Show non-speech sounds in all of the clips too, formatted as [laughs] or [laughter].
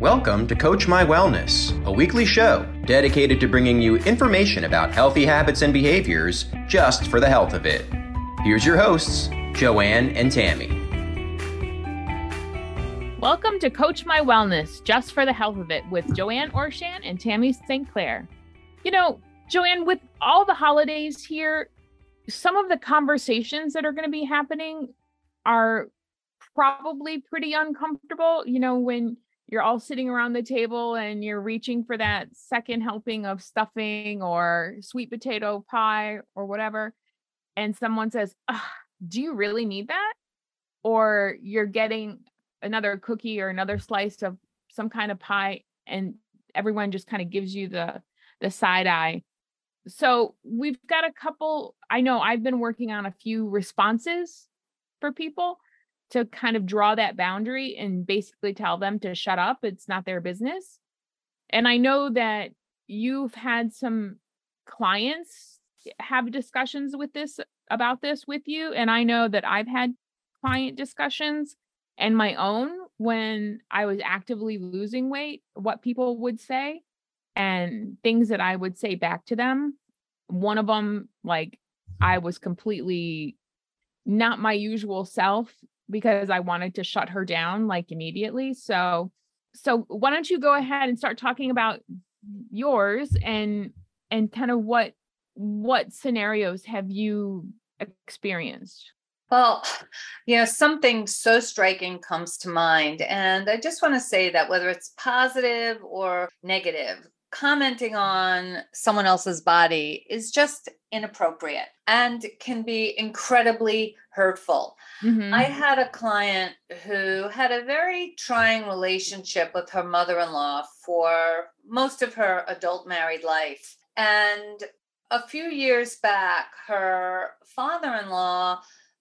Welcome to Coach My Wellness, a weekly show dedicated to bringing you information about healthy habits and behaviors just for the health of it. Here's your hosts, Joanne and Tammy. Welcome to Coach My Wellness, just for the health of it, with Joanne Orshan and Tammy St. Clair. You know, Joanne, with all the holidays here, some of the conversations that are going to be happening are probably pretty uncomfortable. You know, when you're all sitting around the table and you're reaching for that second helping of stuffing or sweet potato pie or whatever, and someone says, Do you really need that? Or you're getting another cookie or another slice of some kind of pie, and everyone just kind of gives you the the side eye. So we've got a couple. I know I've been working on a few responses for people to kind of draw that boundary and basically tell them to shut up. It's not their business. And I know that you've had some clients have discussions with this about this with you. And I know that I've had client discussions and my own when I was actively losing weight, what people would say and things that I would say back to them. One of them, like, I was completely not my usual self because I wanted to shut her down like immediately. So so why don't you go ahead and start talking about yours and and kind of what what scenarios have you experienced? Well, you know, something so striking comes to mind. And I just want to say that whether it's positive or negative, commenting on someone else's body is just inappropriate and can be incredibly hurtful. Mm-hmm. I had a client who had a very trying relationship with her mother in law for most of her adult married life. And a few years back, her father in law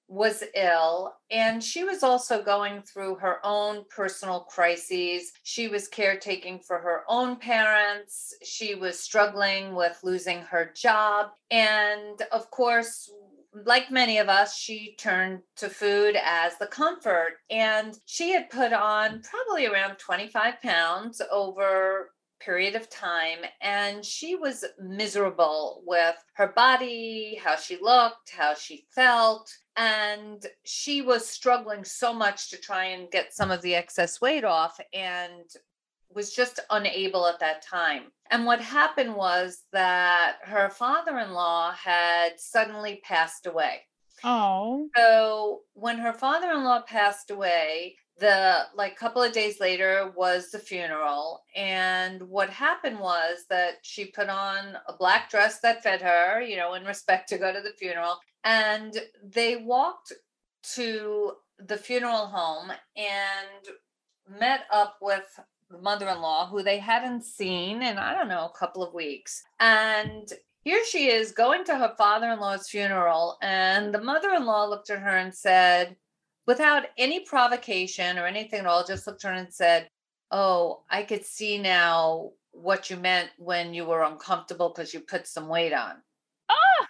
was ill and she was also going through her own personal crises. She was caretaking for her own parents. She was struggling with losing her job. And of course, like many of us, she turned to food as the comfort. And she had put on probably around 25 pounds over period of time and she was miserable with her body, how she looked, how she felt. And she was struggling so much to try and get some of the excess weight off and was just unable at that time. And what happened was that her father in law had suddenly passed away. Oh. So when her father in law passed away, the like couple of days later was the funeral and what happened was that she put on a black dress that fed her you know in respect to go to the funeral and they walked to the funeral home and met up with the mother-in-law who they hadn't seen in i don't know a couple of weeks and here she is going to her father-in-law's funeral and the mother-in-law looked at her and said without any provocation or anything at all, just looked her and said, Oh, I could see now what you meant when you were uncomfortable because you put some weight on. Ah!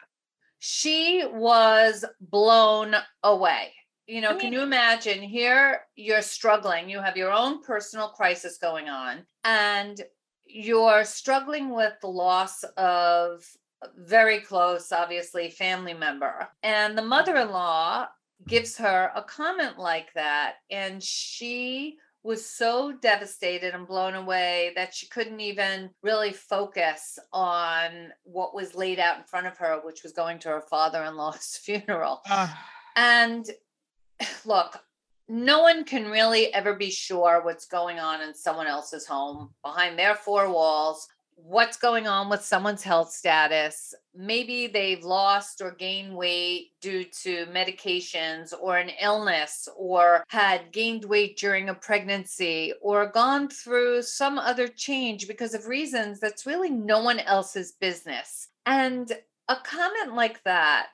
She was blown away. You know, I mean, can you imagine here you're struggling, you have your own personal crisis going on, and you're struggling with the loss of very close, obviously, family member. And the mother in law gives her a comment like that. And she was so devastated and blown away that she couldn't even really focus on what was laid out in front of her, which was going to her father in law's [laughs] funeral. Uh. And [sighs] look, no one can really ever be sure what's going on in someone else's home behind their four walls what's going on with someone's health status. Maybe they've lost or gained weight due to medications or an illness, or had gained weight during a pregnancy, or gone through some other change because of reasons that's really no one else's business. And a comment like that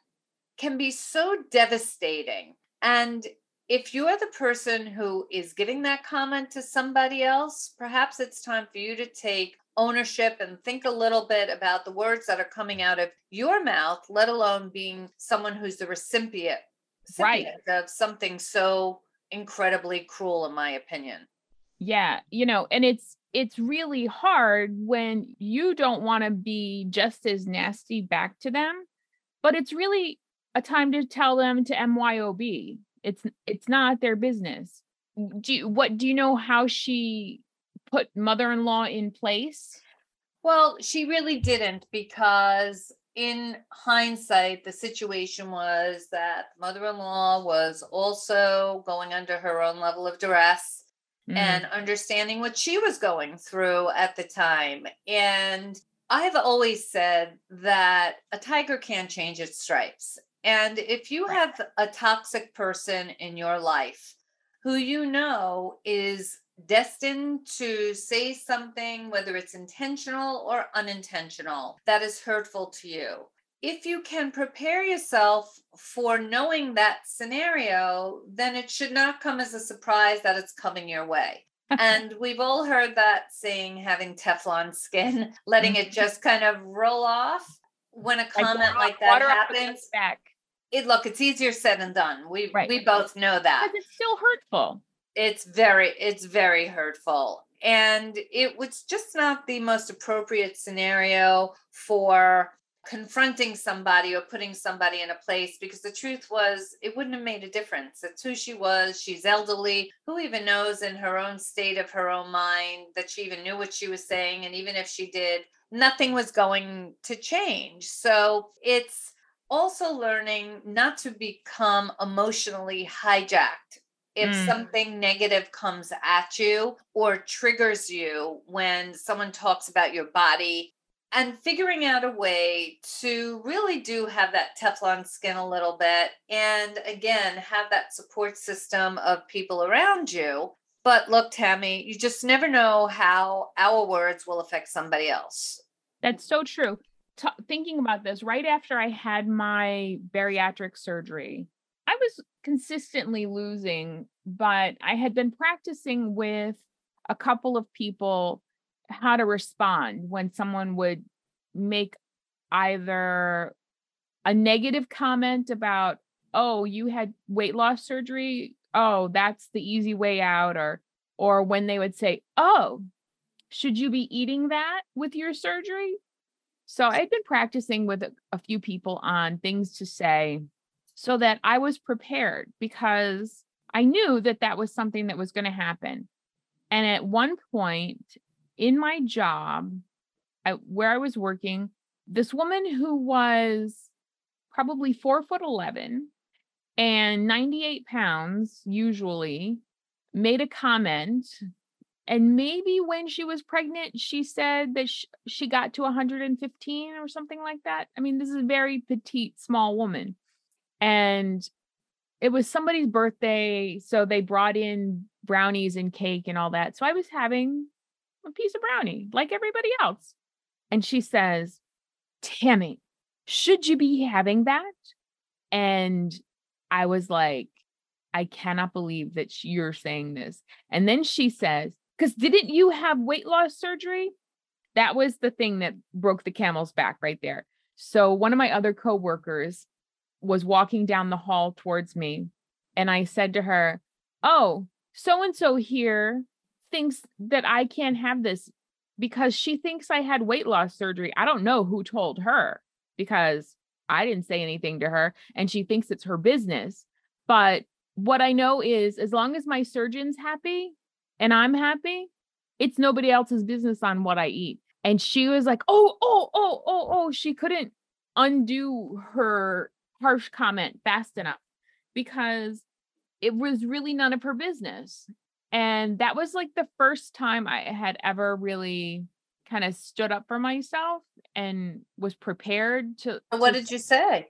can be so devastating. And if you're the person who is giving that comment to somebody else, perhaps it's time for you to take ownership and think a little bit about the words that are coming out of your mouth, let alone being someone who's the recipient, recipient right. of something so incredibly cruel, in my opinion. Yeah, you know, and it's it's really hard when you don't want to be just as nasty back to them, but it's really a time to tell them to MYOB. It's it's not their business. Do you, what do you know how she put mother-in-law in place? Well, she really didn't because in hindsight, the situation was that mother-in-law was also going under her own level of duress mm. and understanding what she was going through at the time. And I've always said that a tiger can't change its stripes. And if you have a toxic person in your life who you know is destined to say something, whether it's intentional or unintentional, that is hurtful to you. If you can prepare yourself for knowing that scenario, then it should not come as a surprise that it's coming your way. [laughs] and we've all heard that saying having Teflon skin, [laughs] letting it mm-hmm. just kind of roll off when a comment like, like that happens. Back. It look, it's easier said than done. We right. we both know that. But it's still hurtful it's very it's very hurtful. And it was just not the most appropriate scenario for confronting somebody or putting somebody in a place because the truth was it wouldn't have made a difference. It's who she was she's elderly who even knows in her own state of her own mind that she even knew what she was saying and even if she did nothing was going to change. So it's also learning not to become emotionally hijacked if mm. something negative comes at you or triggers you when someone talks about your body and figuring out a way to really do have that Teflon skin a little bit. And again, have that support system of people around you. But look, Tammy, you just never know how our words will affect somebody else. That's so true. T- thinking about this, right after I had my bariatric surgery, I was consistently losing, but I had been practicing with a couple of people how to respond when someone would make either a negative comment about, oh, you had weight loss surgery. Oh, that's the easy way out. Or, or when they would say, oh, should you be eating that with your surgery? So I'd been practicing with a, a few people on things to say so that I was prepared because I knew that that was something that was going to happen. And at one point in my job, I, where I was working, this woman who was probably four foot 11 and 98 pounds, usually, made a comment. And maybe when she was pregnant, she said that she, she got to 115 or something like that. I mean, this is a very petite, small woman and it was somebody's birthday so they brought in brownies and cake and all that so i was having a piece of brownie like everybody else. And she says tammy should you be having that? And i was like i cannot believe that you're saying this. And then she says because didn't you have weight loss surgery? That was the thing that broke the camel's back right there. So one of my other coworkers was walking down the hall towards me and I said to her, Oh, so and so here thinks that I can't have this because she thinks I had weight loss surgery. I don't know who told her because I didn't say anything to her and she thinks it's her business. But what I know is as long as my surgeon's happy and I'm happy, it's nobody else's business on what I eat. And she was like, Oh, oh, oh, oh, oh, she couldn't undo her harsh comment fast enough because it was really none of her business. And that was like the first time I had ever really kind of stood up for myself and was prepared to. What to, did you say?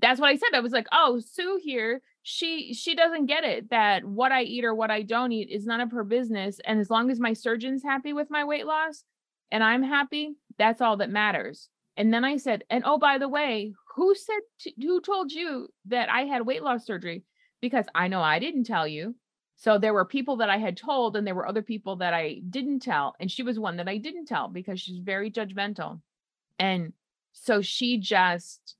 That's what I said. I was like, "Oh, Sue here, she she doesn't get it that what I eat or what I don't eat is none of her business and as long as my surgeon's happy with my weight loss and I'm happy, that's all that matters." And then I said, "And oh, by the way, who said to, who told you that I had weight loss surgery? Because I know I didn't tell you. So there were people that I had told, and there were other people that I didn't tell. And she was one that I didn't tell because she's very judgmental. And so she just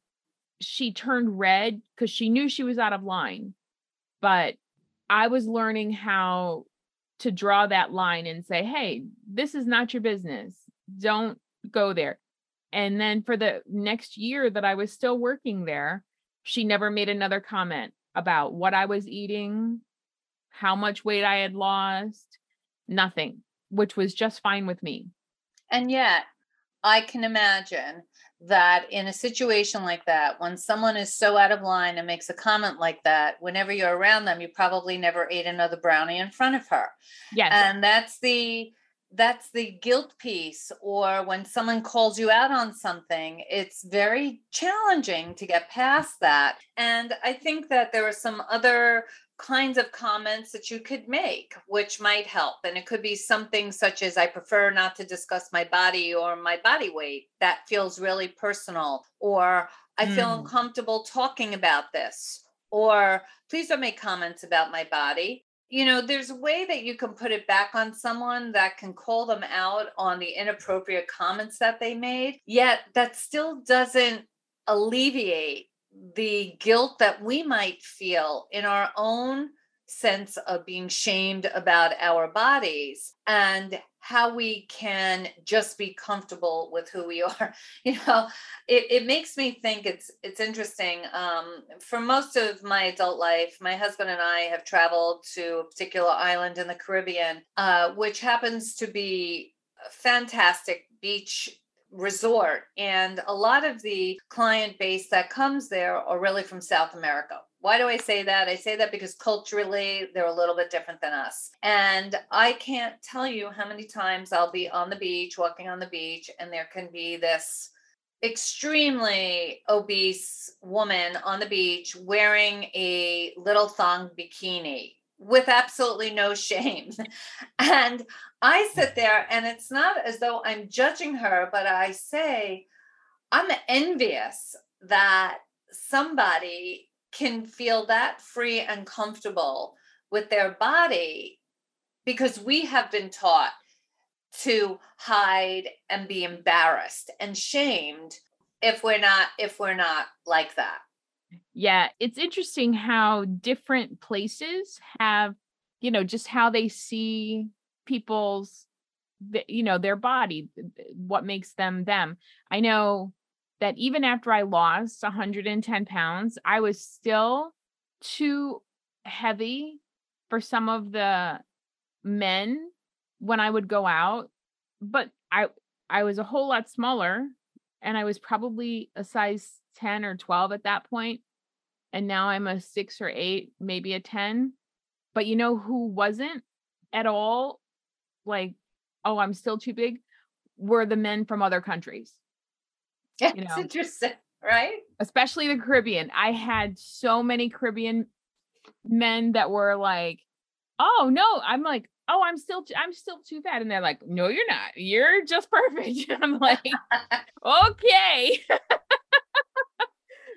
she turned red because she knew she was out of line. But I was learning how to draw that line and say, hey, this is not your business. Don't go there. And then for the next year that I was still working there, she never made another comment about what I was eating, how much weight I had lost, nothing, which was just fine with me. And yet, I can imagine that in a situation like that, when someone is so out of line and makes a comment like that, whenever you're around them, you probably never ate another brownie in front of her. Yes. And that's the that's the guilt piece or when someone calls you out on something it's very challenging to get past that. And i think that there are some other kinds of comments that you could make which might help. And it could be something such as i prefer not to discuss my body or my body weight. That feels really personal. Or i feel mm. uncomfortable talking about this. Or please don't make comments about my body you know, there's a way that you can put it back on someone that can call them out on the inappropriate comments that they made, yet that still doesn't alleviate the guilt that we might feel in our own sense of being shamed about our bodies. And how we can just be comfortable with who we [laughs] are you know? It, it makes me think it's it's interesting um, for most of my adult life my husband and i have traveled to a particular island in the caribbean uh, which happens to be a fantastic beach resort and a lot of the client base that comes there are really from south america why do I say that? I say that because culturally they're a little bit different than us. And I can't tell you how many times I'll be on the beach, walking on the beach, and there can be this extremely obese woman on the beach wearing a little thong bikini with absolutely no [laughs] shame. and I sit there, and it's not as though I'm judging her, but I say, I'm envious that somebody can feel that free and comfortable with their body because we have been taught to hide and be embarrassed and shamed if we're not if we're not like that. Yeah it's interesting how different places have you know just how they see people's you know their body what makes them them. I know that even after I lost 110 pounds, I was still too heavy for some of the men when I would go out. But I I was a whole lot smaller and I was probably a size 10 or 12 at that point. And now I'm a six or eight, maybe a 10. But you know who wasn't at all like, oh, I'm still too big? Were the men from other countries. [laughs] Yeah, you know, it's interesting, right? Especially the Caribbean. I had so many Caribbean men that were like, "Oh no," I'm like, "Oh, I'm still, I'm still too fat," and they're like, "No, you're not. You're just [laughs] perfect." I'm like, [laughs] "Okay."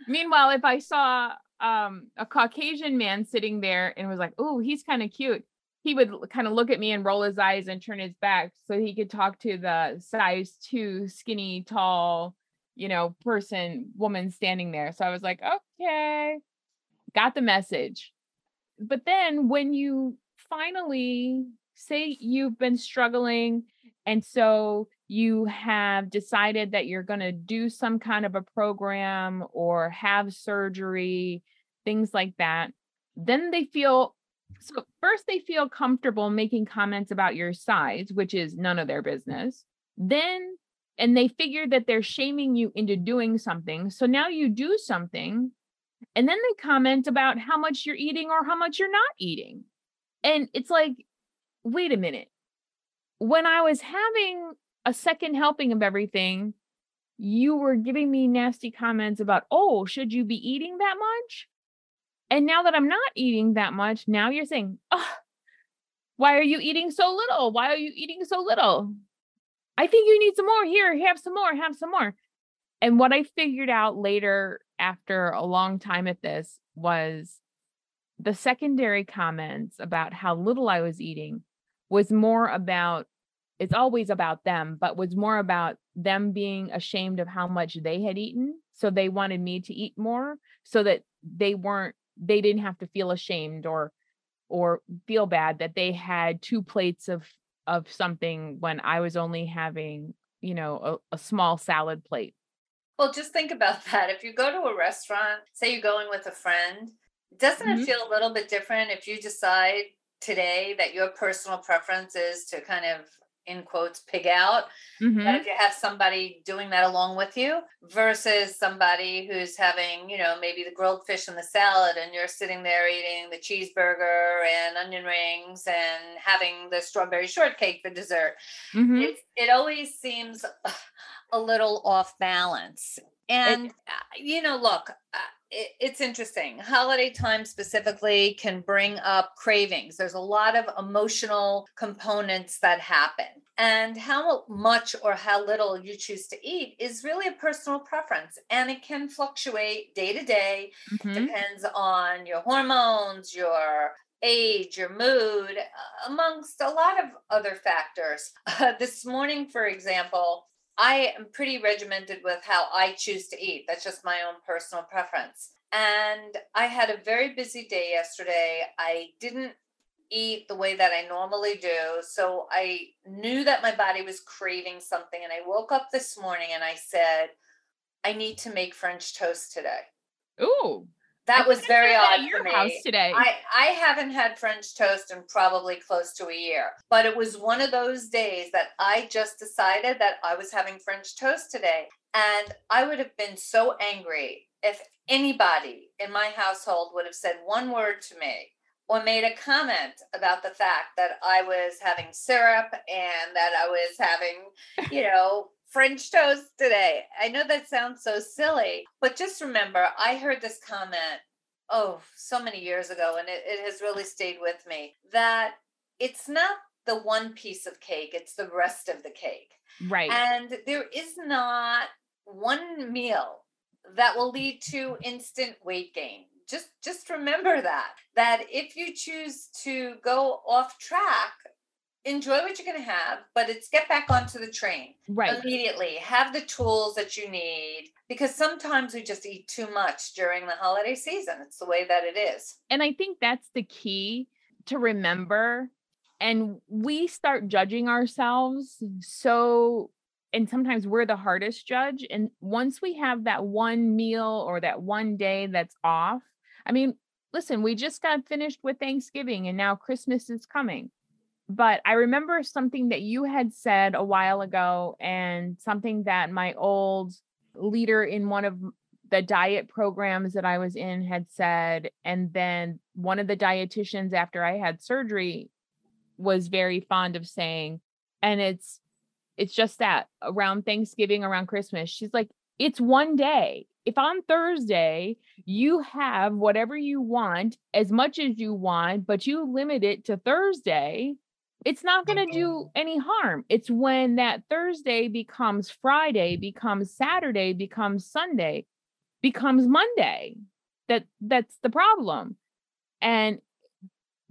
Meanwhile, if I saw um, a Caucasian man sitting there and was like, "Oh, he's kind of cute," he would kind of look at me and roll his eyes and turn his back so he could talk to the size two, skinny, tall you know, person, woman standing there. So I was like, okay, got the message. But then when you finally say you've been struggling and so you have decided that you're going to do some kind of a program or have surgery, things like that, then they feel so first they feel comfortable making comments about your size, which is none of their business. Then and they figure that they're shaming you into doing something. So now you do something and then they comment about how much you're eating or how much you're not eating. And it's like, wait a minute. When I was having a second helping of everything, you were giving me nasty comments about, oh, should you be eating that much? And now that I'm not eating that much, now you're saying, oh, why are you eating so little? Why are you eating so little? I think you need some more. Here, have some more, have some more. And what I figured out later after a long time at this was the secondary comments about how little I was eating was more about it's always about them, but was more about them being ashamed of how much they had eaten. So they wanted me to eat more so that they weren't, they didn't have to feel ashamed or or feel bad that they had two plates of of something when I was only having, you know, a, a small salad plate. Well, just think about [laughs] that. If you go to a restaurant, say you're going with a friend, doesn't mm-hmm. it feel a little bit different if you decide today that your personal preference is to kind of in quotes pig out mm-hmm. if you have somebody doing that along with you versus somebody who's having you know maybe the grilled fish and the salad and you're sitting there eating the cheeseburger and onion rings and having the strawberry shortcake for dessert mm-hmm. it, it always seems a little off balance and it, uh, you know look uh, it's interesting. Holiday time specifically can bring up cravings. There's a lot of emotional components that happen. And how much or how little you choose to eat is really a personal preference. And it can fluctuate day to day, mm-hmm. depends on your hormones, your age, your mood, amongst a lot of other factors. Uh, [laughs] this morning, for example, I am pretty regimented with how I choose to eat. That's just my own personal preference. And I had a very busy day yesterday. I didn't eat the way that I normally do. So I knew that my body was craving something. And I woke up this morning and I said, I need to make French toast today. Ooh. That was very odd for me. House today. I, I haven't had French toast in probably close to a year, but it was one of those days that I just decided that I was having French toast today. And I would have been so angry if anybody in my household would have said one word to me or made a comment about the fact that I was having syrup and that I was having, you know, French toast today. I know that sounds so silly, but just remember, I heard this comment, oh, so many years ago, and it, it has really stayed with me that it's not the one piece of cake, it's the rest of the cake. Right. And there is not one meal that will lead to instant weight gain just just remember that that if you choose to go off track enjoy what you're going to have, but it's get back onto the train right immediately. Have the tools that you need because sometimes we just eat too much during the holiday season. It's the way that it is. And I think that's the key to remember. And we start judging ourselves so and sometimes we're the hardest judge and once we have that one meal or that one day that's off i mean listen we just got finished with thanksgiving and now christmas is coming but I remember something that you had said a while ago, and something that my old leader in one of the diet programs that I was in had said. And then one of the dietitians after I had surgery was very fond of saying, and it's it's just that around Thanksgiving, around Christmas, she's like, it's one day. If on Thursday you have whatever you want, as much as you want, but you limit it to Thursday, it's not going to do any harm. It's when that Thursday becomes Friday, becomes Saturday, becomes Sunday, becomes Monday that that's the problem. And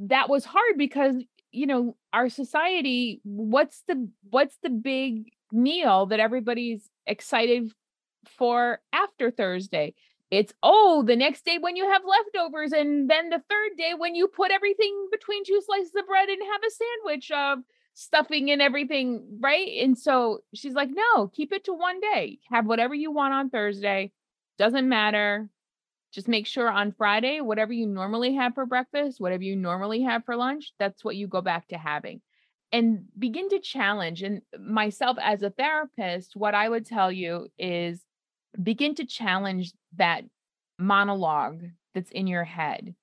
that was hard because you know, our society what's the what's the big meal that everybody's excited for after Thursday? It's oh, the next day when you have leftovers, and then the third day when you put everything between two slices of bread and have a sandwich of stuffing and everything, right? And so she's like, no, keep it to one day. Have whatever you want on Thursday. Doesn't matter. Just make sure on Friday, whatever you normally have for breakfast, whatever you normally have for lunch, that's what you go back to having. And begin to challenge. And myself as a therapist, what I would tell you is begin to challenge that monologue that's in your head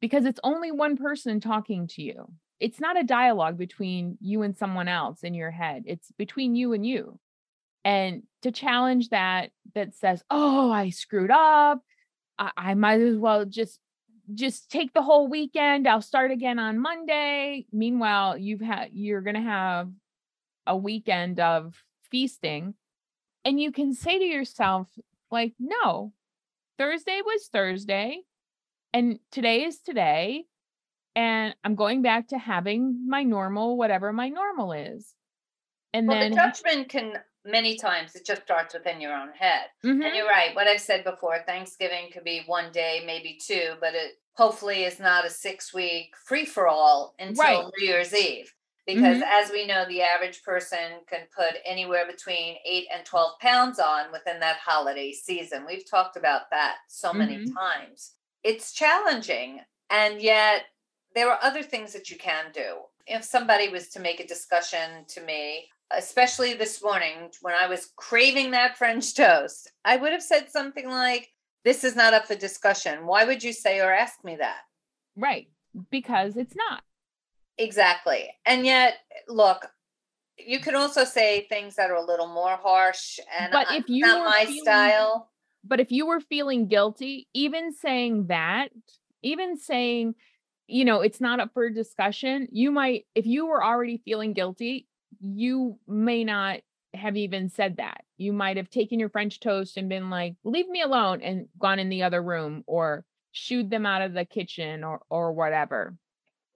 because it's only one person talking to you. It's not a dialogue between you and someone else in your head. It's between you and you. And to challenge that that says, "Oh, I screwed up. I, I might as well just just take the whole weekend. I'll start again on Monday." Meanwhile, you've had you're going to have a weekend of feasting and you can say to yourself, like, no, Thursday was Thursday, and today is today. And I'm going back to having my normal, whatever my normal is. And well, then the judgment can many times it just starts within your own head. Mhm. And you're right. What I've said before, Thanksgiving could be one day, maybe two, but it hopefully is not a six week free for all until Right. New Year's Eve. Because Mhm. as we know, the average person can put anywhere between eight and 12 pounds on within that holiday season. We've talked about that so many Mhm. times. It's challenging. And yet, there are other things that you can do. If somebody was to make a discussion to me, especially this morning when I was craving that French [laughs] toast, I would have said something like, This is not up for discussion. Why would you say or ask me that? Right. Because it's not. Exactly. And yet, look, you can also say things that are a little more harsh and But if you not my feeling- style. But if you were feeling guilty, even saying that, even saying, you know, it's not up for discussion, you might, if you were already feeling guilty, you may not have even said that. You might have taken your French toast and been like, leave me alone and gone in the other room or shooed them out of the kitchen or or whatever.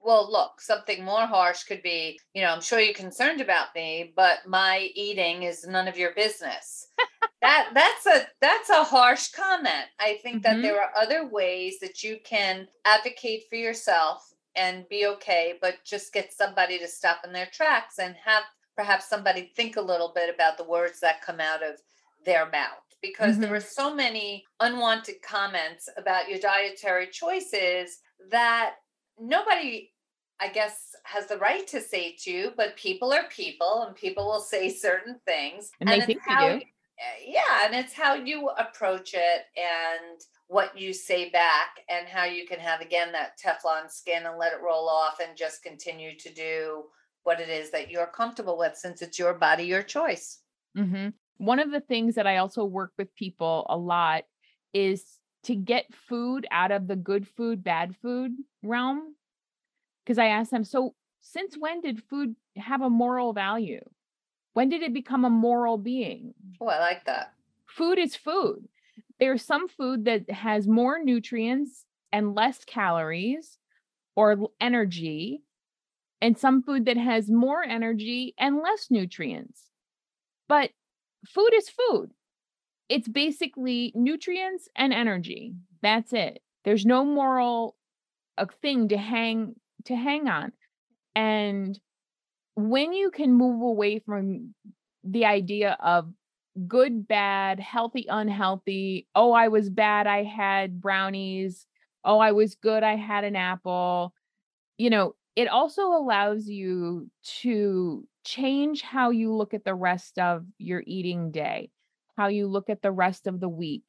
Well, look, something more harsh could be, you know, I'm sure you're concerned about me, but my eating is none of your business. that that's a that's a harsh comment. I think that Mhm. there are other ways that you can advocate for yourself and be okay, but just get somebody to stop in their tracks and have perhaps somebody think a little bit about the words that come out of their mouth because there Mhm. are so many unwanted comments about your dietary choices that nobody I guess has the right to say to you, but people are people and people will say certain things. And they it's think they how, do. uh, Yeah, and it's how you approach it and what you say back and how you can have again that Teflon skin and let it roll off and just continue to do what it is that you're comfortable with since it's your body, your choice. hmm One of the things that I also work with people a lot is to get food out of the good food, bad food realm. Because I asked them, so since when did food have a moral value? When did it become a moral being? Oh, I like that. Food is food. There's some food that has more nutrients and less calories or energy, and some food that has more energy and less nutrients. But food is food. It's basically nutrients and energy. That's it. There's no moral a thing to hang to hang on. And when you can move away from the idea of good, bad, healthy, unhealthy, oh, I was bad, I had brownies, oh, I was good, I had an apple, you know, it also allows you to change how you look at the rest of your eating day, how you look at the rest of the week.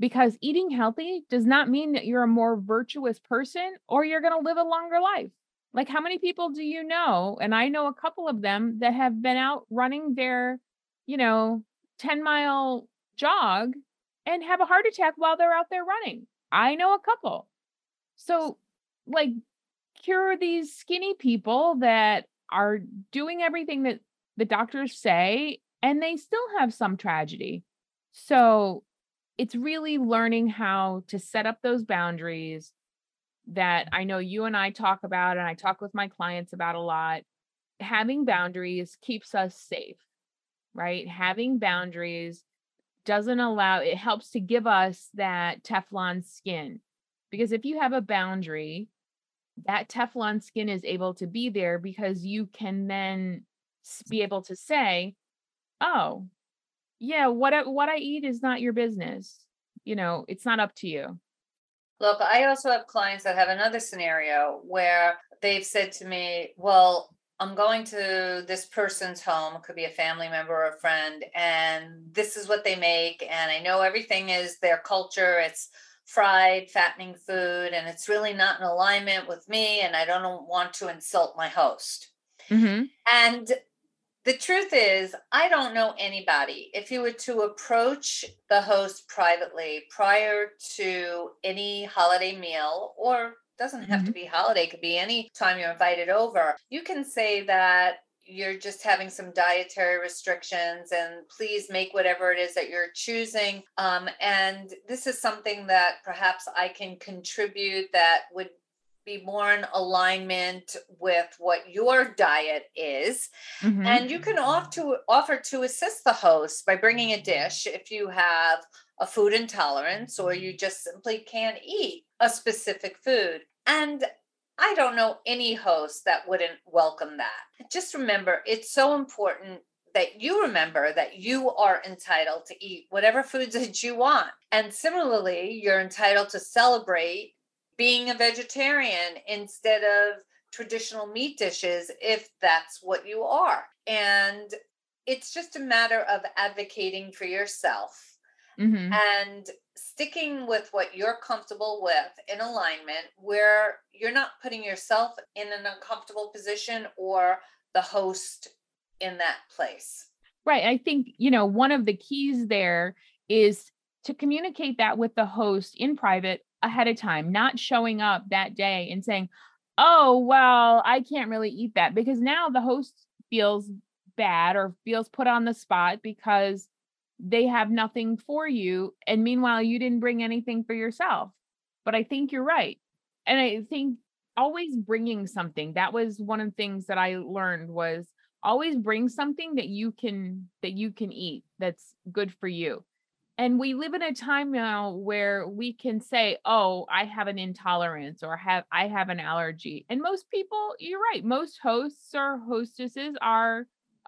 Because eating healthy does not mean that you're a more virtuous person or you're going to live a longer life. Like, how many people do you know? And I know a couple of them that have been out running their, you know, 10 mile jog and have a heart attack while they're out there running. I know a couple. So, like, cure these skinny people that are doing everything that the doctors say and they still have some tragedy. So, it's really learning how to set up those boundaries that I know you and I talk about, and I talk with my clients about a lot. Having boundaries keeps us safe, right? Having boundaries doesn't allow, it helps to give us that Teflon skin. Because if you have a boundary, that Teflon skin is able to be there because you can then be able to say, oh, yeah, what I, what I eat is not your business. You know, it's not up to you. Look, I also have clients that have another scenario where they've said to me, Well, I'm going to this person's home, it could be a family member or a friend, and this is what they make. And I know everything is their culture. It's fried, fattening food, and it's really not in alignment with me. And I don't want to insult my host. Mm-hmm. And the truth is, I don't know anybody. If you were to approach the host privately prior to any holiday meal, or doesn't have to be holiday, could be any time you're invited over, you can say that you're just having some dietary restrictions and please make whatever it is that you're choosing. Um, and this is something that perhaps I can contribute that would be more in alignment with what your diet is. Mm-hmm. And you can offer to offer to assist the host by bringing a dish if you have a food intolerance or you just simply can't eat a specific food. And I don't know any host that wouldn't welcome that. Just remember, it's so important that you remember that you are entitled to eat whatever foods that you want. And similarly, you're entitled to celebrate being a vegetarian instead of traditional meat dishes if that's what you are. And it's just a matter of advocating for yourself mm-hmm. and sticking with what you're comfortable with in alignment where you're not putting yourself in an uncomfortable position or the host in that place. Right. I think, you know, one of the keys there is to communicate that with the host in private ahead of time, not showing up that day and saying, oh, well, I can't really eat that because now the host feels bad or feels put on the spot because they have nothing for you. And meanwhile, you didn't bring anything for yourself. But I think you're right. And I think always bringing something that was one of the things that I learned was always bring something that you can that you can eat that's good for you and we live in a time now where we can say oh i have an intolerance or have i have an allergy. And most people you're right most hosts or hostesses are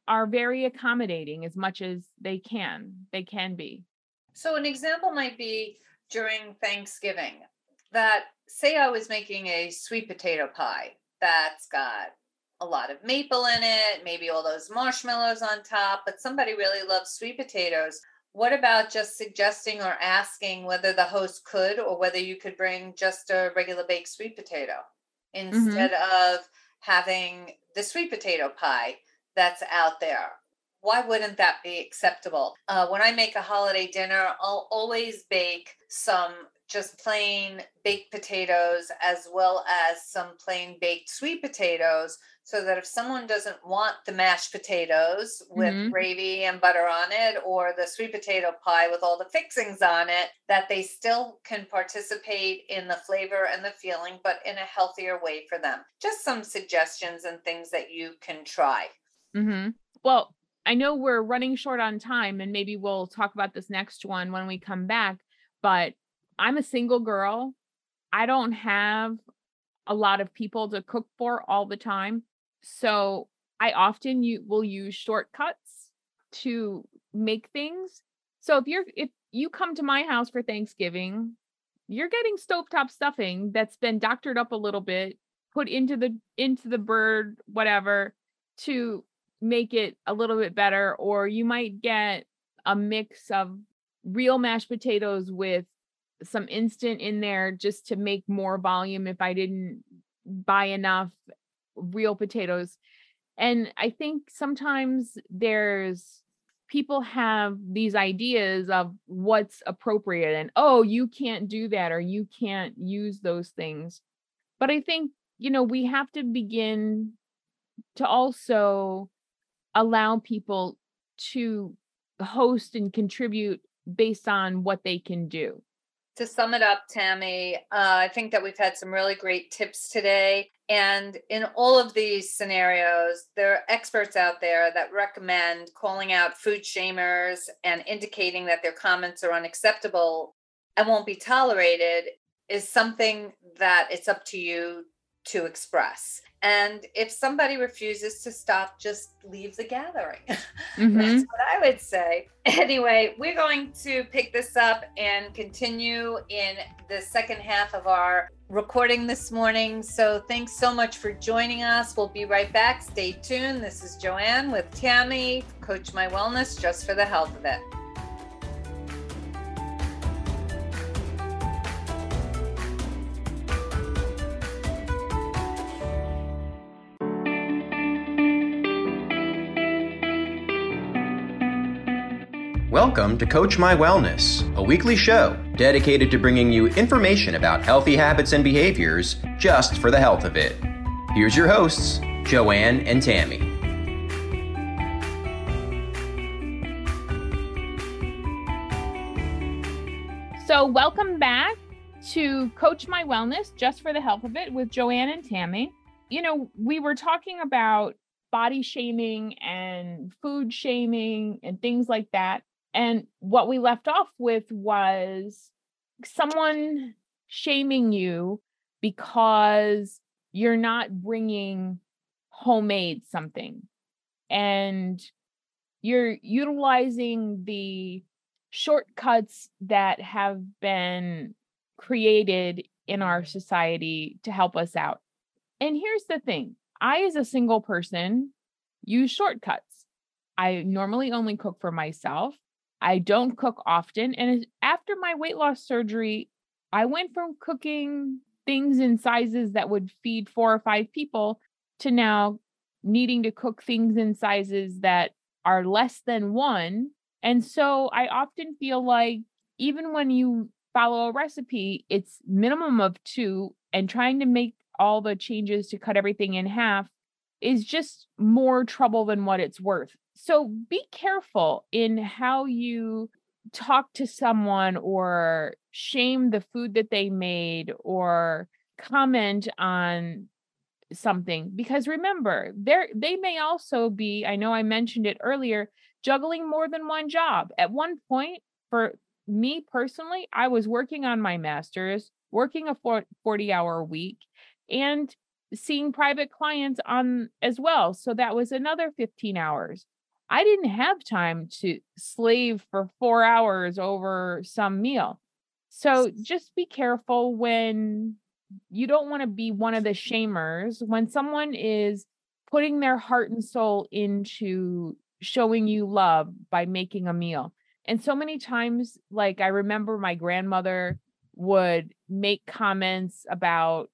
are very accommodating as much as they can they can be. So an example might be during thanksgiving that say i was making a sweet potato pie that's got a lot of maple in it maybe all those marshmallows on top but somebody really loves sweet potatoes what about just suggesting or asking whether the host could or whether you could bring just a regular baked sweet potato mm-hmm. instead mm-hmm. of having the sweet potato pie that's out there? Why wouldn't that be acceptable? Uh, when I make a holiday dinner, I'll always bake some just plain baked potatoes as well as some plain baked sweet potatoes so that if someone doesn't want the mashed potatoes with mm-hmm. gravy and butter on it or the sweet potato pie with all the fixings on it that they still can participate in the flavor and the feeling but in a healthier way for them just some suggestions and things that you can try mm-hmm. well i know we're running short on time and maybe we'll talk about this next one when we come back but I'm a single girl. I don't have a lot of people to cook for all the time. So I often you will use shortcuts to make things. So if you're if you come to my house for Thanksgiving, you're getting stovetop stuffing that's been doctored up a little bit, put into the into the bird whatever to make it a little bit better or you might get a mix of real mashed potatoes with some instant in there just to make more volume if I didn't buy enough real potatoes. And I think sometimes there's people have these ideas of what's appropriate and oh, you can't do that or you can't use those things. But I think, you know, we have to begin to also allow people to host and contribute based on what they can do to sum it up, Tammy, uh, I think that we've had some really great tips today. And in all of these scenarios, there are experts out there that recommend calling out food shamers and indicating that their comments are unacceptable and won't be tolerated is something that it's up to you to express. And if somebody refuses to stop, just leave the gathering. [laughs] Mm-hmm. That's what I would say. Anyway, we're going to pick this up and continue in the second half of our recording this morning. So thanks so much for joining us. We'll be right back. Stay tuned. This is Joanne with Tammy, Coach My Wellness, just for the health of it. Welcome to Coach My Wellness, a weekly show dedicated to bringing you information about healthy habits and behaviors just for the health of it. Here's your hosts, Joanne and Tammy. So, welcome back to Coach My Wellness just for the health of it with Joanne and Tammy. You know, we were talking about body shaming and food shaming and things like that. And what we left off with was someone shaming you because you're not bringing homemade something and you're utilizing the shortcuts that have been created in our society to help us out. And here's the thing I, as a single person, use shortcuts. I normally only cook for myself. I don't cook often. And after my weight loss surgery, I went from cooking things in sizes that would feed four or five people to now needing to cook things in sizes that are less than one. And so I often feel like even when you follow a recipe, it's minimum of two, and trying to make all the changes to cut everything in half is just more trouble than what it's worth. So be careful in how you talk to someone or shame the food that they made or comment on something because remember there they may also be i know i mentioned it earlier juggling more than one job. At one point for me personally i was working on my masters working a 40 hour week and seeing private clients on as well. So that was another 15 hours I didn't have time to slave for four hours over some meal. So just be careful when you don't want to be one of the shamers. When someone is putting their heart and soul into showing you love by making a meal. And so many times, like I remember my grandmother would make comments about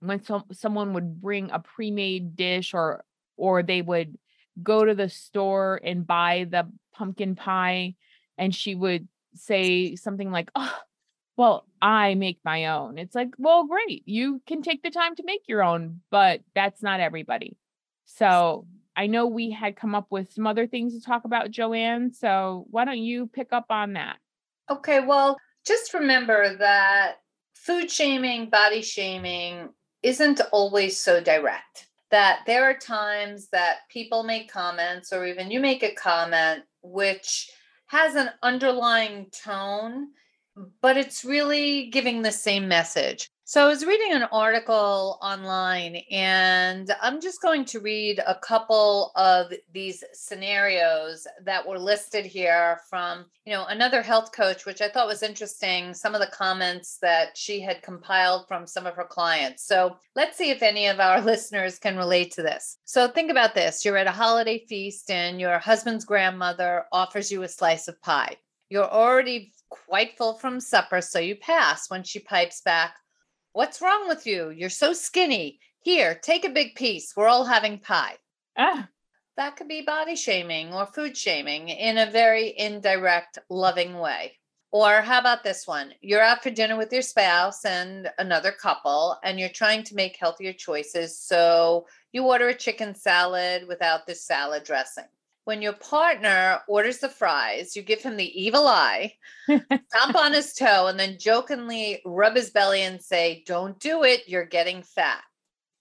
when some someone would bring a pre-made dish or or they would go to the store and buy the pumpkin pie and she would say something like oh well i make my own. It's like well great you can take the time to make your own but that's not everybody. So i know we had come up with some other things to talk about joanne so why don't you pick up on that? Okay well just remember that food shaming body shaming isn't always so direct that there are times that people make comments or even you make a comment which has an underlying tone but it's really giving the same message so I was reading an article online, and I'm just going to read a couple of these scenarios that were listed here from, you know, another health coach, which I thought was interesting. Some of the comments that she had compiled from some of her clients. So let's see if any of our [laughs] listeners can relate to this. So think about this: you're at a holiday feast, and your husband's grandmother offers you a slice of pie. You're already quite full from supper, so you pass when she pipes back. What's wrong with you? You're so skinny. Here, take a big piece. We're all having pie. Ah. That could be body shaming or food shaming in a very indirect, loving way. Or how about this one? You're out for dinner with your spouse and another couple, and you're trying to make healthier choices. So you order a chicken salad without the salad dressing when your partner orders the fries, you give him the evil eye, [laughs] stomp on his toe, and then jokingly rub his belly and say, Don't do it, you're getting fat.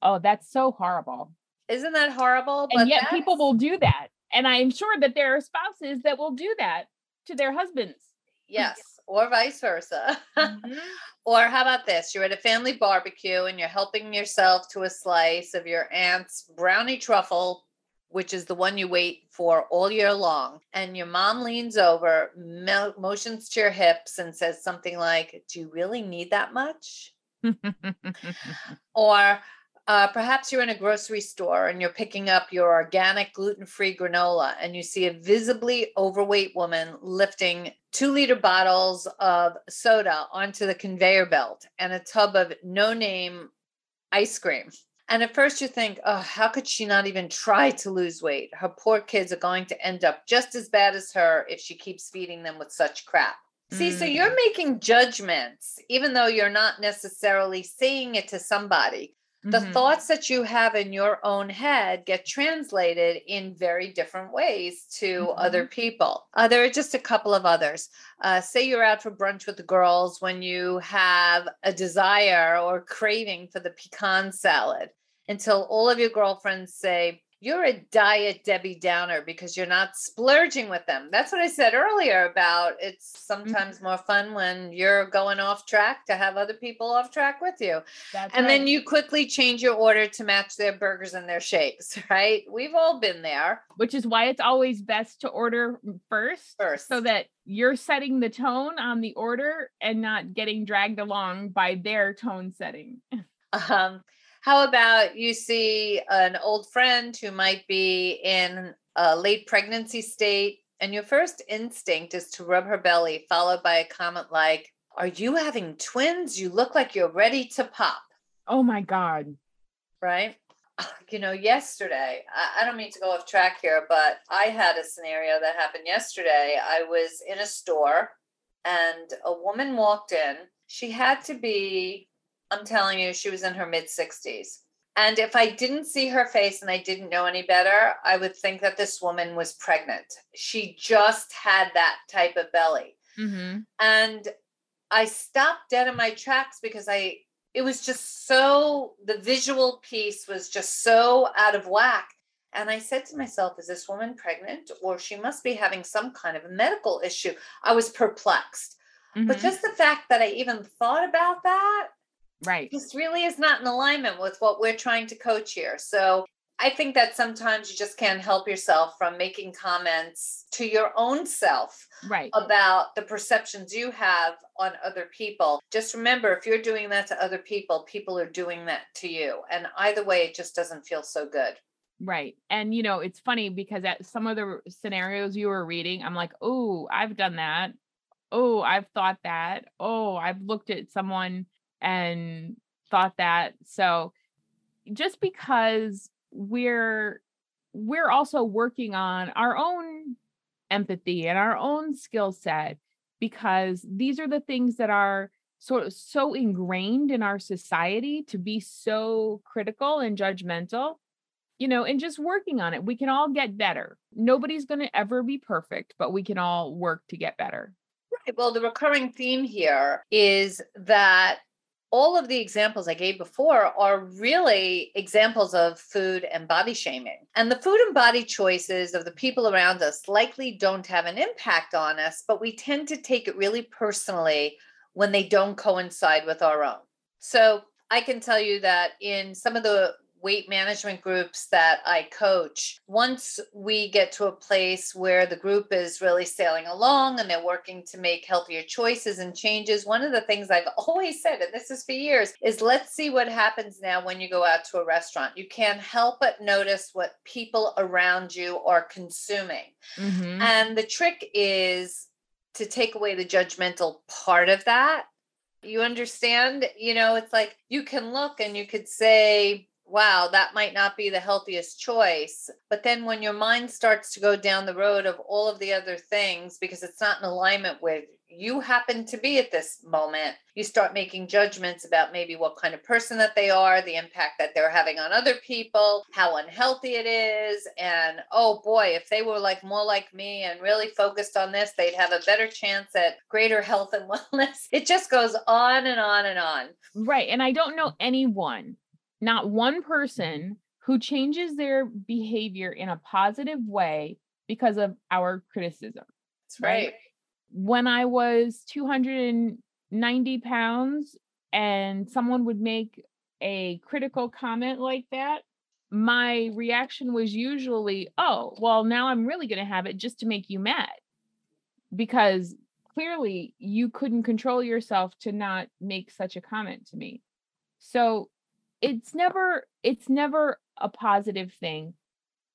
Oh, that's so horrible. Isn't that horrible? And but yet that's... people will do that. And I'm sure that there are spouses that will do that to their husbands. Yes, or vice versa. Mm-hmm. [laughs] or how about this? You're at a family barbecue and you're helping yourself to a slice of your aunt's brownie truffle which is the one you wait for all year long, and your mom leans over, mo- motions to your hips, and says something like, Do you really need that much? [laughs] or uh, perhaps you're in a grocery store and you're picking up your organic gluten free granola, and you see a visibly overweight woman lifting two liter bottles of soda onto the conveyor belt and a tub of no name ice cream. And at first you think, oh, how could she not even try to lose weight? Her poor kids are going to end up just as bad as her if she keeps feeding them with such crap. See, so you're mm. making judgments, even though you're not necessarily saying it to somebody. The Mhm. thoughts that you have in your own head get translated in very different ways to other people. Uh, there are just a couple of others. Uh, say you're out for brunch with the girls when you have a desire or craving for the pecan salad until all of your girlfriends say, you're a diet Debbie Downer because you're not splurging with them. That's what I said earlier about it's sometimes more fun when you're going off track to have other people off track with you. That's And then you quickly change your order to match their burgers and their shakes, [laughs] right? We've all been there which is why it's always best to order first first. so that you're setting the tone on the order and not getting dragged along by their tone setting. [laughs] Um, how about you see an old friend who might be in a late pregnancy state, and your first instinct is to rub her belly, followed by a comment like, Are you having twins? You look like you're ready to pop, Oh my God. right? [laughs] You know, yesterday, I, don't mean to go off track here, but I had a scenario that happened yesterday. I was in a store and a woman walked in. She had to be I'm telling you, she was in her mid 60s. And if I didn't see her face and I didn't know any better, I would think that this woman was pregnant. She just had that type of belly. Mm-hmm. And I stopped dead in my tracks because I, it was just so, the visual piece was just so out of whack. And I said to myself, is this woman pregnant or she must be having some kind of a medical issue? I was perplexed. But Mhm. just the fact that I even thought about that right. this really is not in alignment with what we're trying to coach here. So I think that sometimes you just can't help yourself from making comments to your own self Right. about the perceptions you have on other people. Just remember if you're doing that to other people, people are doing that to you. And either way, it just doesn't feel so good. Right. And you know, it's funny because at some of the scenarios you were reading, I'm like, oh, I've done that. Oh, I've thought that. Oh, I've looked at someone and thought that. So just because we're we're also working on our own empathy and our own skill set because these are the things that are sort of so ingrained in our society to be so critical and judgmental you know, and just working on it. We can all get better. Nobody's going to ever be perfect, but we can all work to get better. Right. Well, the recurring theme here is that all of the examples I gave before are really examples of food and body shaming. And the food and body choices of the people around us likely don't have an impact on us, but we tend to take it really personally when they don't coincide with our own. So I can tell you that in some of the weight management groups that I coach, once we get to a place where the group is really sailing along and they're working to make healthier choices and changes, one of the things I've [laughs] always said, and this is for years, is let's see what happens now when you go out to a restaurant. You can't help but notice what people around you are consuming. Mhm. And the trick is to take away the judgmental part of that. You understand? You know, it's like you can look and you could say, wow, that might not be the healthiest choice. But then when your mind starts to go down the road of all of the other things, because it's not in alignment with you happen to be at this moment, you start making judgments about maybe what kind of person that they are, the impact that they're having on other people, how unhealthy it is. And oh boy, if they were like more like me and really focused on this, they'd have a better chance at greater health and [laughs] wellness. It just goes on and on and on. Right. And I don't know anyone, not one person who changes their behavior in a positive way because of our criticism. That's right. When I was 290 pounds and someone would make a critical comment like that, my reaction was usually, oh, well, now I'm really going to have it just to make you mad. Because clearly you couldn't control yourself to not make such a comment to me. So it's never it's never a positive thing.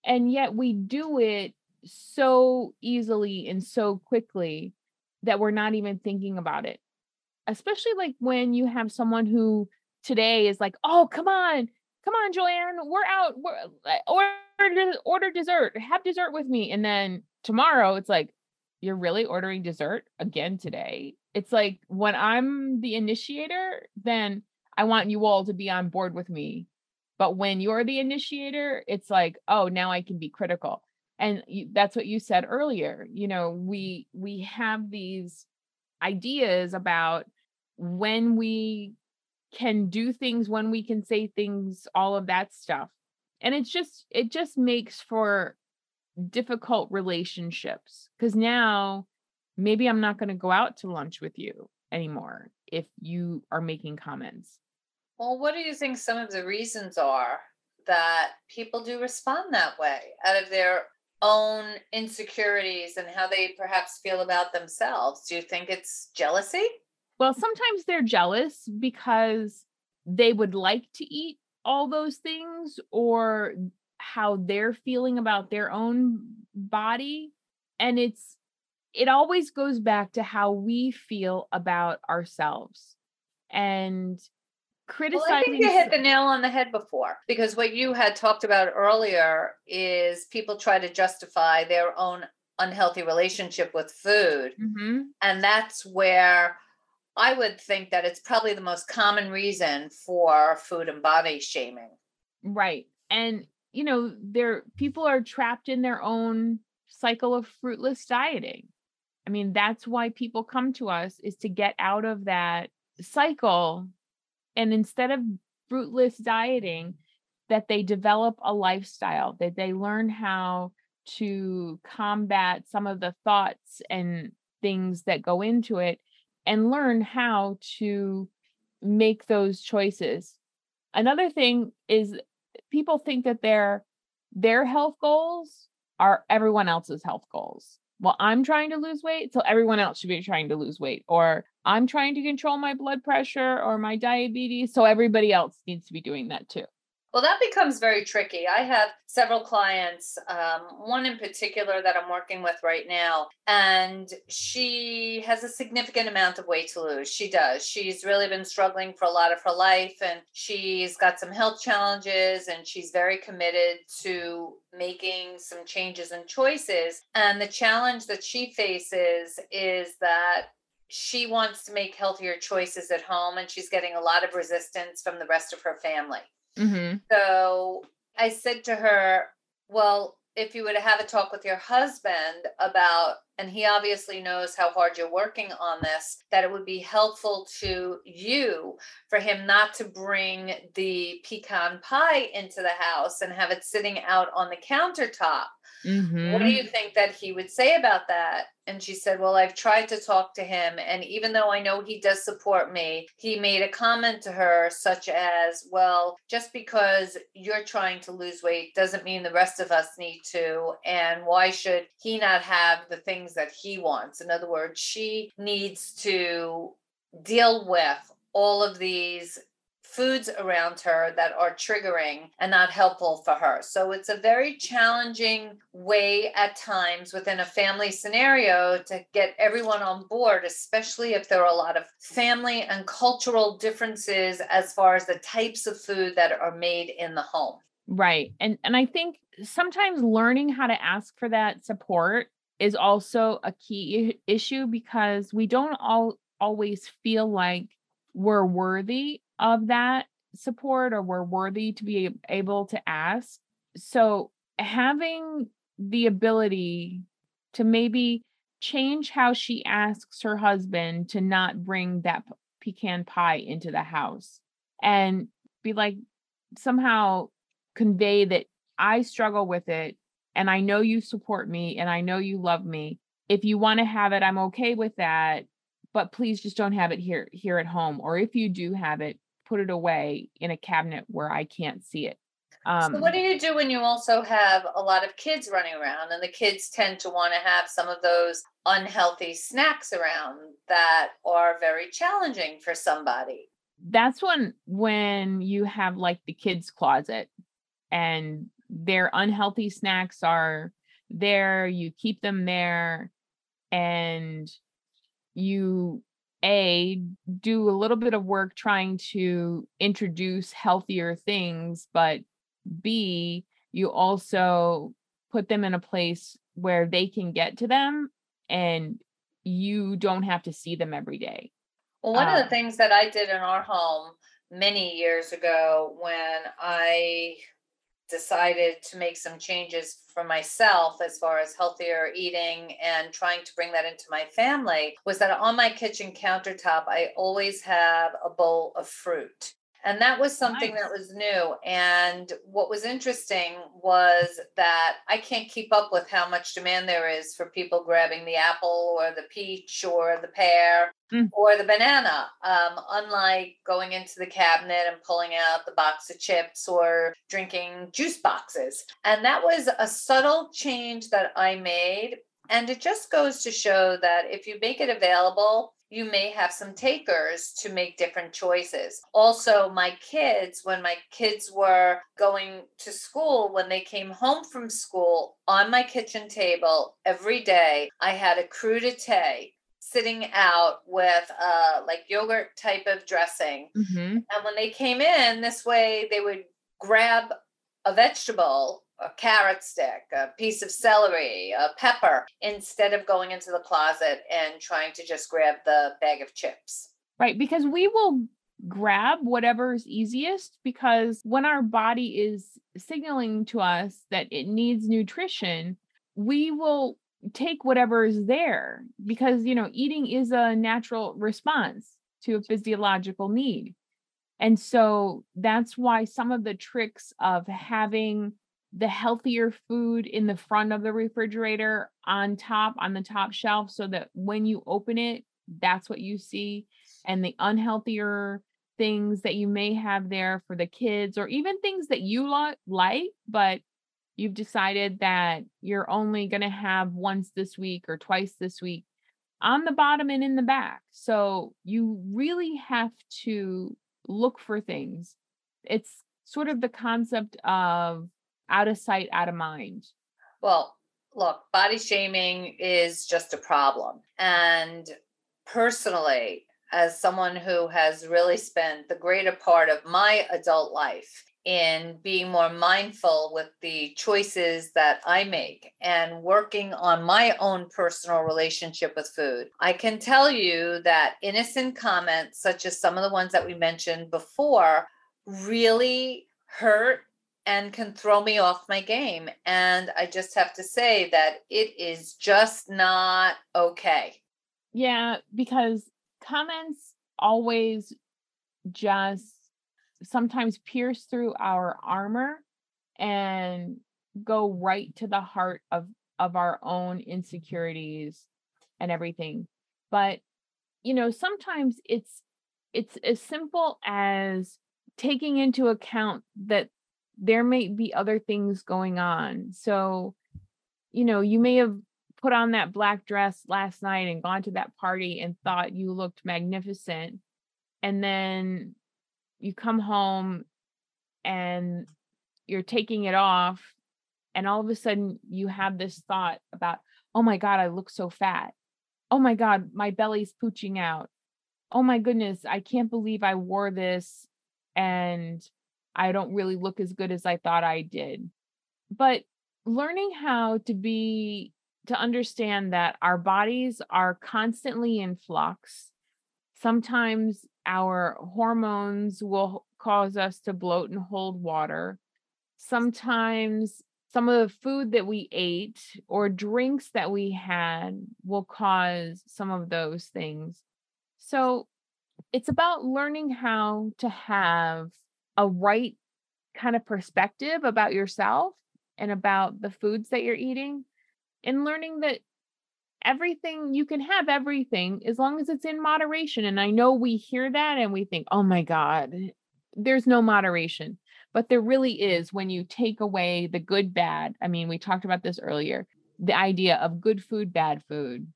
And yet we do it so easily and so quickly that we're not even thinking about it. Especially like when you have someone who today is like, "Oh, come on. Come on, Joanne. We're out. We're, order order dessert. Have dessert with me." And then tomorrow it's like, "You're really ordering dessert again today?" It's like when I'm the initiator, then I want you all to be on board with me But when you're the initiator, it's like, oh, now I can be critical. And you, that's what you said earlier. You know, we we have these ideas about when we can do things, when we can say things, all of that stuff. And it's just it just makes for difficult relationships because now maybe I'm not going to go out to lunch with you anymore if you are making comments. Well, what do you think some of the reasons are that people do respond that way out of their own insecurities and how they perhaps feel about themselves? Do you think it's jealousy? Well, sometimes they're jealous because they would like to eat all those things or how they're feeling about their own body. And it's it always goes back to how we feel about ourselves and criticizing. Well, I think you hit the nail on the head before because what you had talked about earlier is people try to justify their own unhealthy relationship with food. Mm-hmm. And that's where I would think that it's probably the most common reason for food and body shaming. Right. And you know, there people are trapped in their own cycle of fruitless dieting. I mean, that's why people come to us is to get out of that cycle. And instead of fruitless dieting, that they develop a lifestyle, that they learn how to combat some of the thoughts and things that go into it and learn how to make those choices. Another thing is people think that their their health goals are everyone else's health goals well, I'm trying to lose weight, so everyone else should be trying to lose weight. Or I'm trying to control my blood pressure or my diabetes, so everybody else needs to be doing that too. Well, that becomes very tricky. I have several clients, um, one in particular that I'm working with right now, and she has a significant amount of weight to lose. She does. She's really been struggling for a lot of her life, and she's got some health challenges, and she's very committed to making some changes and choices. And the challenge that she faces is that she wants to make healthier choices at home, and she's getting a lot of resistance from the rest of her family. Mm-hmm. So I said to her, Well, if you were to have a talk with your husband about, and he obviously knows how hard you're working on this, that it would be helpful to you for him not to bring the pecan pie into the house and have it sitting out on the countertop Mm-hmm. What do you think that he would say about that? And she said, Well, I've tried to talk to him. And even though I know he does support me, he made a comment to her, such as, Well, just because you're trying to lose weight doesn't mean the rest of us need to. And why should he not have the things that he wants? In other words, she needs to deal with all of these foods around her that are triggering and not helpful for her. So it's a very challenging way at times within a family scenario to get everyone on board, especially if there are a lot of family and cultural differences as far as the types of food that are made in the home. Right. And and I think sometimes learning how to ask for that support is also a key issue because we don't all always feel like we're worthy of that support or we're worthy to be able to ask. So having the ability to maybe change how she asks her husband to not bring that pecan pie into the house and be like somehow convey that I struggle with it and I know you support me and I know you love me. If you want to have it, I'm okay with that, but please just don't have it here here at home or if you do have it, put it away in a cabinet where I can't see it. Um, so what do you do when you also have a lot of kids running around and the kids tend to want to have some of those unhealthy snacks around that are very challenging for somebody? That's when when you have like the kids closet and their unhealthy snacks are there, you keep them there and you a do a little bit of work trying to introduce healthier things but b you also put them in a place where they can get to them and you don't have to see them every day. Well one um, of the um things that i did in our home many years ago when I decided to make some changes for myself as far as healthier eating and trying to bring that into my family was that on my kitchen countertop, I always have a bowl of fruit. And that was something nice. that was new. And what was interesting was that I can't keep up with how much demand there is for people grabbing the apple or the peach or the pear mm. or the banana. Um, unlike going into the cabinet and pulling out the box of chips or drinking juice boxes. And that was a subtle change that I made. And it just goes to show that if you make it available, you may have some takers to make different choices. Also, my kids, when my kids were going to school, when they came home from school, on my kitchen table every day, I had a crudité sitting out with uh, like yogurt type of dressing. Mm-hmm. And when they came in, this way they would grab a vegetable a carrot stick, a piece of celery, a pepper, instead of going into the closet and trying to just grab the bag of chips. Right. Because we will grab whatever's easiest because when our body is signaling to us that it needs nutrition, we will take whatever is there because, you know, eating is a natural response to a physiological need. And so that's why some of the tricks of having the healthier food in the front of the refrigerator on top on the top shelf so that when you open it that's what you see and the unhealthier things that you may have there for the kids or even things that you like but you've decided that you're only going to have once this week or twice this week on the bottom and in the back. So you really have to look for things. It's sort of the concept of out of sight, out of mind? Well, look, body shaming is just a problem. And personally, as someone who has really spent the greater part of my adult life in being more mindful with the choices that I make and working on my own personal relationship with food. I can tell you that innocent comments, such as some of the ones that we mentioned before, really hurt and can throw me off my game. And I just have to say that it is just not okay. Yeah, because comments always just sometimes pierce through our armor and go right to the heart of of our own insecurities and everything but you know sometimes it's it's as simple as taking into account that there may be other things going on. So, you know, you may have put on that black dress last night and gone to that party and thought you looked magnificent. And then you come home and you're taking it off. And all of a sudden, you have this thought about, oh my God, I look so fat. Oh my God, my belly's pooching out. Oh my goodness, I can't believe I wore this. And I don't really look as good as I thought I did. But learning how to be, to understand that our bodies are constantly in flux. Sometimes our hormones will cause us to bloat and hold water. Sometimes some of the food that we ate or drinks that we had will cause some of those things. So it's about learning how to have a right kind of perspective about yourself and about the foods that you're eating and learning that everything you can have everything as long as it's in moderation and i know we hear that and we think oh my god there's no moderation but there really is when you take away the good bad i mean we talked about this earlier the idea of good food bad food.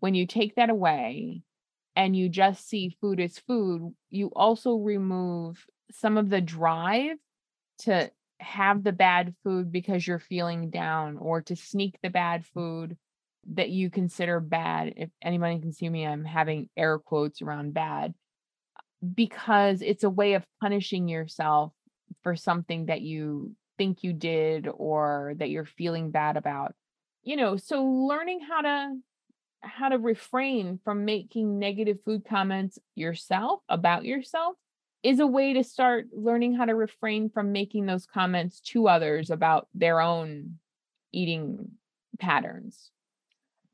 When you take that away and you just see food as food you also remove some of the drive to have the bad food because you're feeling down or to sneak the bad mm. food that you consider bad if anybody can see me i'm having air quotes around bad because it's a way of punishing yourself for something that you think you did or that you're feeling bad about you know so learning how to how to refrain from making negative food comments yourself about yourself is a way to start learning how to refrain from making those comments to others about their own eating patterns.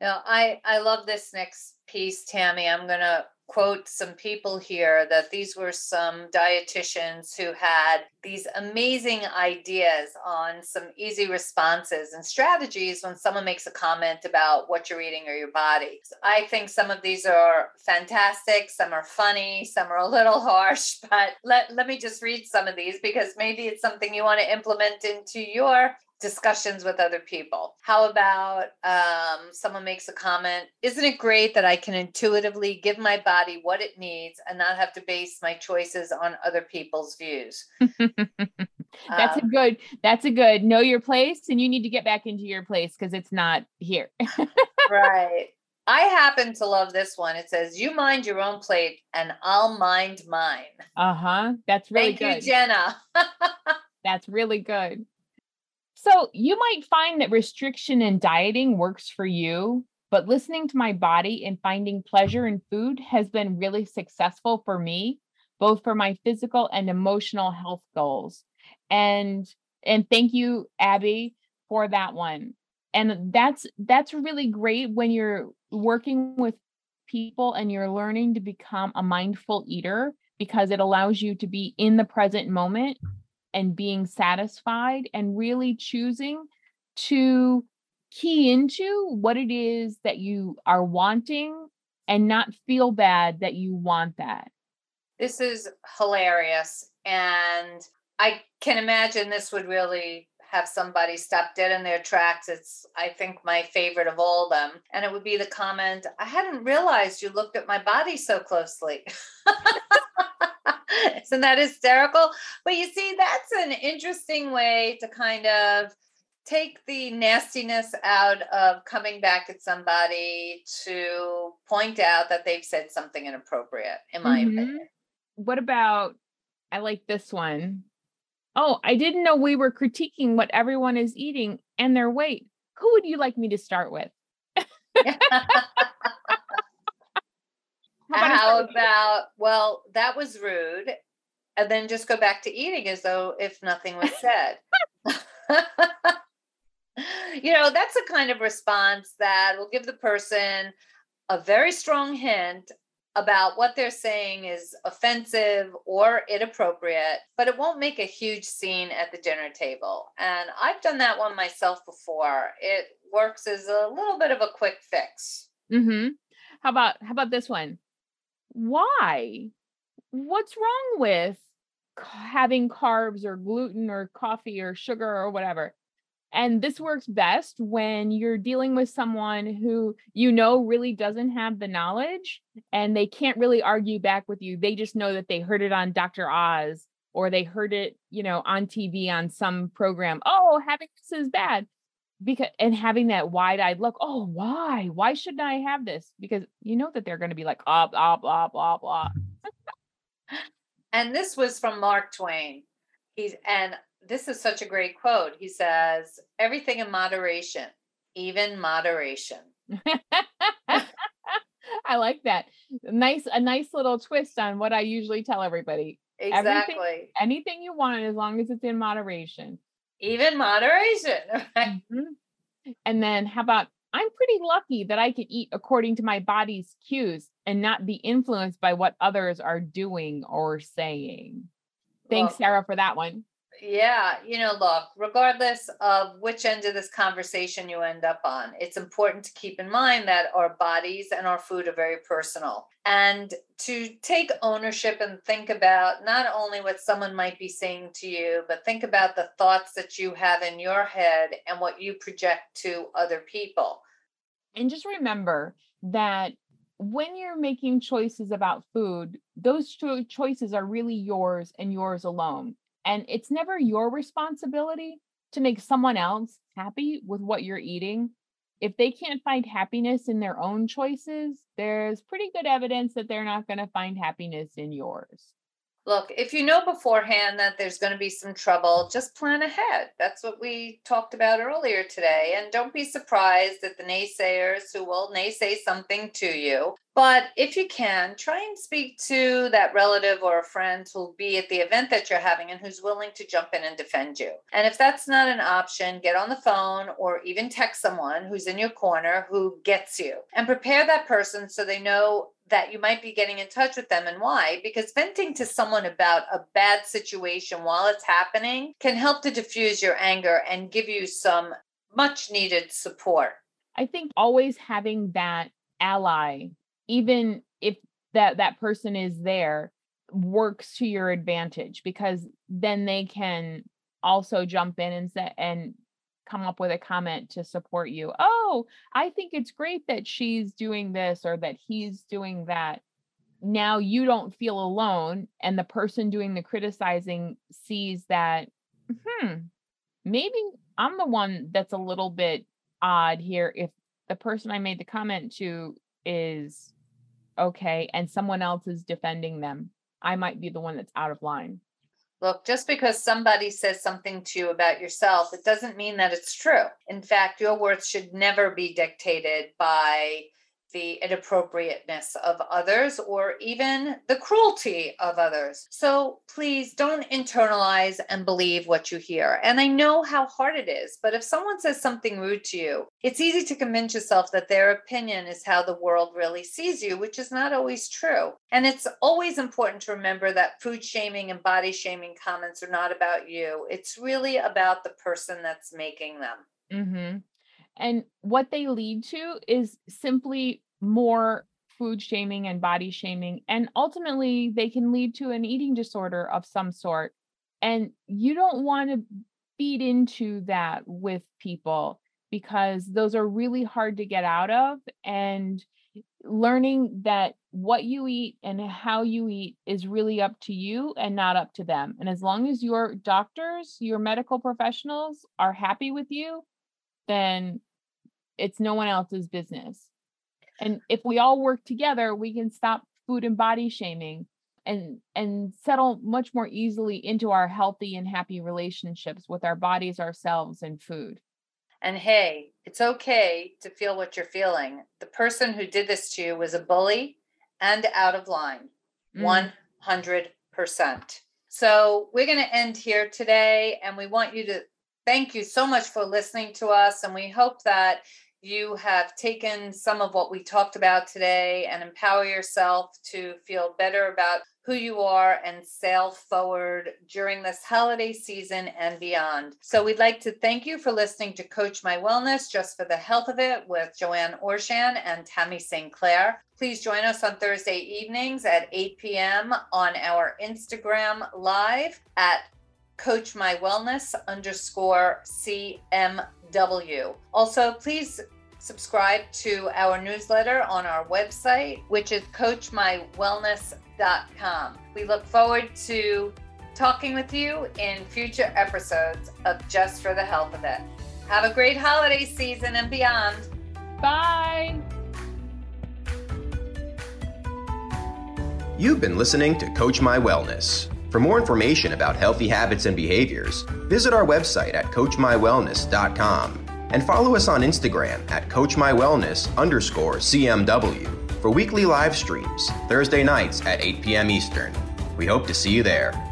Yeah, I I love this next piece, Tammy. I'm to quote some people here that these were some dietitians who had these amazing ideas on some easy responses and strategies when someone makes a comment about what you're eating or your body. I think some of these are fantastic, some are funny, some are a little [laughs] harsh, but let, let me just read some of these because maybe it's something you want to implement into your discussions with other people. How about um, someone makes a comment? Isn't it great that I can intuitively give my body what it needs and not have to base my choices on other people's views? [laughs] that's um, a good. That's a good. Know your place, and you need to get back into your place because it's not here. right. [laughs] I happen to love this one. It says, "You mind your own plate, and I'll mind mine." Uh huh. That's really Thank good. you, Jenna. [laughs] That's really good. So you might find that restriction and dieting works for you, but listening to my body and finding pleasure in food has been really successful for me, both for my physical and emotional health goals. And and thank you Abby for that one. And that's that's really great when you're working with people and you're learning to become a mindful eater because it allows you to be in the present moment and being satisfied and really choosing to key into what it is that you are wanting and not feel bad that you want that. This is hilarious. And I can imagine this would really have somebody stop dead in their tracks. It's, I think, my favorite of all them. And it would be the comment I hadn't realized you looked at my body so closely. [laughs] [laughs] Isn't that hysterical? But you see, that's an interesting way to kind of take the nastiness out of coming back at somebody to point out that they've said something inappropriate, in my mm-hmm. opinion. What about, I like this one. Oh, I didn't know we were critiquing what everyone is eating and their weight. Who would you like me to start with? [laughs] [laughs] How about, How about well, that was rude. And then just go back to eating as though if nothing was said. [laughs] you know, that's a kind of response that will give the person a very strong hint about what they're saying is offensive or inappropriate, but it won't make a huge scene at the dinner table. And I've done that one myself before. It works as a little bit of a quick fix. Mm-hmm. How about how about this one? Why? What's wrong with having carbs or gluten or coffee or sugar or whatever? And this works best when you're dealing with someone who you know really doesn't have the knowledge and they can't really argue back with you. They just know that they heard it on Dr. Oz or they heard it, you know, on TV on some program. Oh, having this is bad because and having that wide-eyed look oh why? Why shouldn't i have this? Because you know that they're going to be like ah blah blah blah blah. And this was from mark twain. He's and this is such a great quote. He says everything in moderation even moderation. [laughs] I like that. Nice a nice little twist on what i usually tell everybody. Exactly. everything, anything you want as long as it's in moderation even moderation. [laughs] Mm-hmm. And then how about I'm pretty lucky that I can eat according to my body's cues and not be influenced by what others are doing or saying. Thanks, well, Sarah, for that one. Yeah, you know, look, regardless of which end of this conversation you end up on, it's important to keep in mind that our bodies and our food are very personal. And to take ownership and think about not only what someone might be saying to you, but think about the thoughts that you have in your head and what you project to other people. And just remember that when you're making choices about food, those cho- choices are really yours and yours alone. And it's never your responsibility to make someone else happy with what you're eating. If they can't find happiness in their own choices, there's pretty good evidence that they're not going to find happiness in yours. Look, if you know beforehand that there's going to be some trouble, just plan ahead. That's what we talked about earlier today. And don't be surprised at the naysayers who will naysay something to you. But if you can, try and speak to that relative or a friend who'll be at the event that you're having and who's willing to jump in and defend you. And if that's not an option, get on the phone or even text someone who's in your corner who gets you and prepare that person so they know that you might be getting in touch with them and why because venting to someone about a bad situation while it's happening can help to diffuse your anger and give you some much needed support. I think always having that ally even if that that person is there works to your advantage because then they can also jump in and say and come up with a comment to support you. Oh, I think it's great that she's doing this or that he's doing that. Now you don't feel alone, and the person doing the criticizing sees that, hmm, maybe I'm the one that's a little bit odd here. If the person I made the comment to is okay and someone else is defending them, I might be the one that's out of line. Look, just because somebody says something to you about yourself, it doesn't mean that it's true. In fact, your worth should never be dictated by the inappropriateness of others or even the cruelty of others. So please don't internalize and believe what you hear. And I know how hard it is, but if someone says something rude to you, it's easy to convince yourself that their opinion is how the world really sees you, which is not always true. And it's always important to remember that food shaming and body shaming comments are not about you, it's really about the person that's making them. Mm-hmm. And what they lead to is simply more food shaming and body shaming. And ultimately, they can lead to an eating disorder of some sort. And you don't want to feed into that with people because those are really hard to get out of. And learning that what you eat and how you eat is really up to you and not up to them. And as long as your doctors, your medical professionals are happy with you, then it's no one else's business. And if we all work together, we can stop food and body shaming and and settle much more easily into our healthy and happy relationships with our bodies, ourselves and food. And hey, it's okay to feel what you're feeling. The person who did this to you was a bully and out of line. Mm. 100%. So we're going to end here today and we want you to thank you so much for listening to us and we hope that you have taken some of what we talked about today and empower yourself to feel better about who you are and sail forward during this holiday season and beyond. So, we'd like to thank you for listening to Coach My Wellness just for the health of it with Joanne Orshan and Tammy St. Clair. Please join us on Thursday evenings at 8 p.m. on our Instagram live at Coach My Wellness underscore CMW. Also, please subscribe to our newsletter on our website, which is coachmywellness.com. We look forward to talking with you in future episodes of Just for the Health of It. Have a great holiday season and beyond. Bye. You've been listening to Coach My Wellness. For more information about healthy habits and behaviors, visit our website at coachmywellness.com and follow us on Instagram at coachmywellness underscore CMW for weekly live streams Thursday nights at 8 p.m. Eastern. We hope to see you there.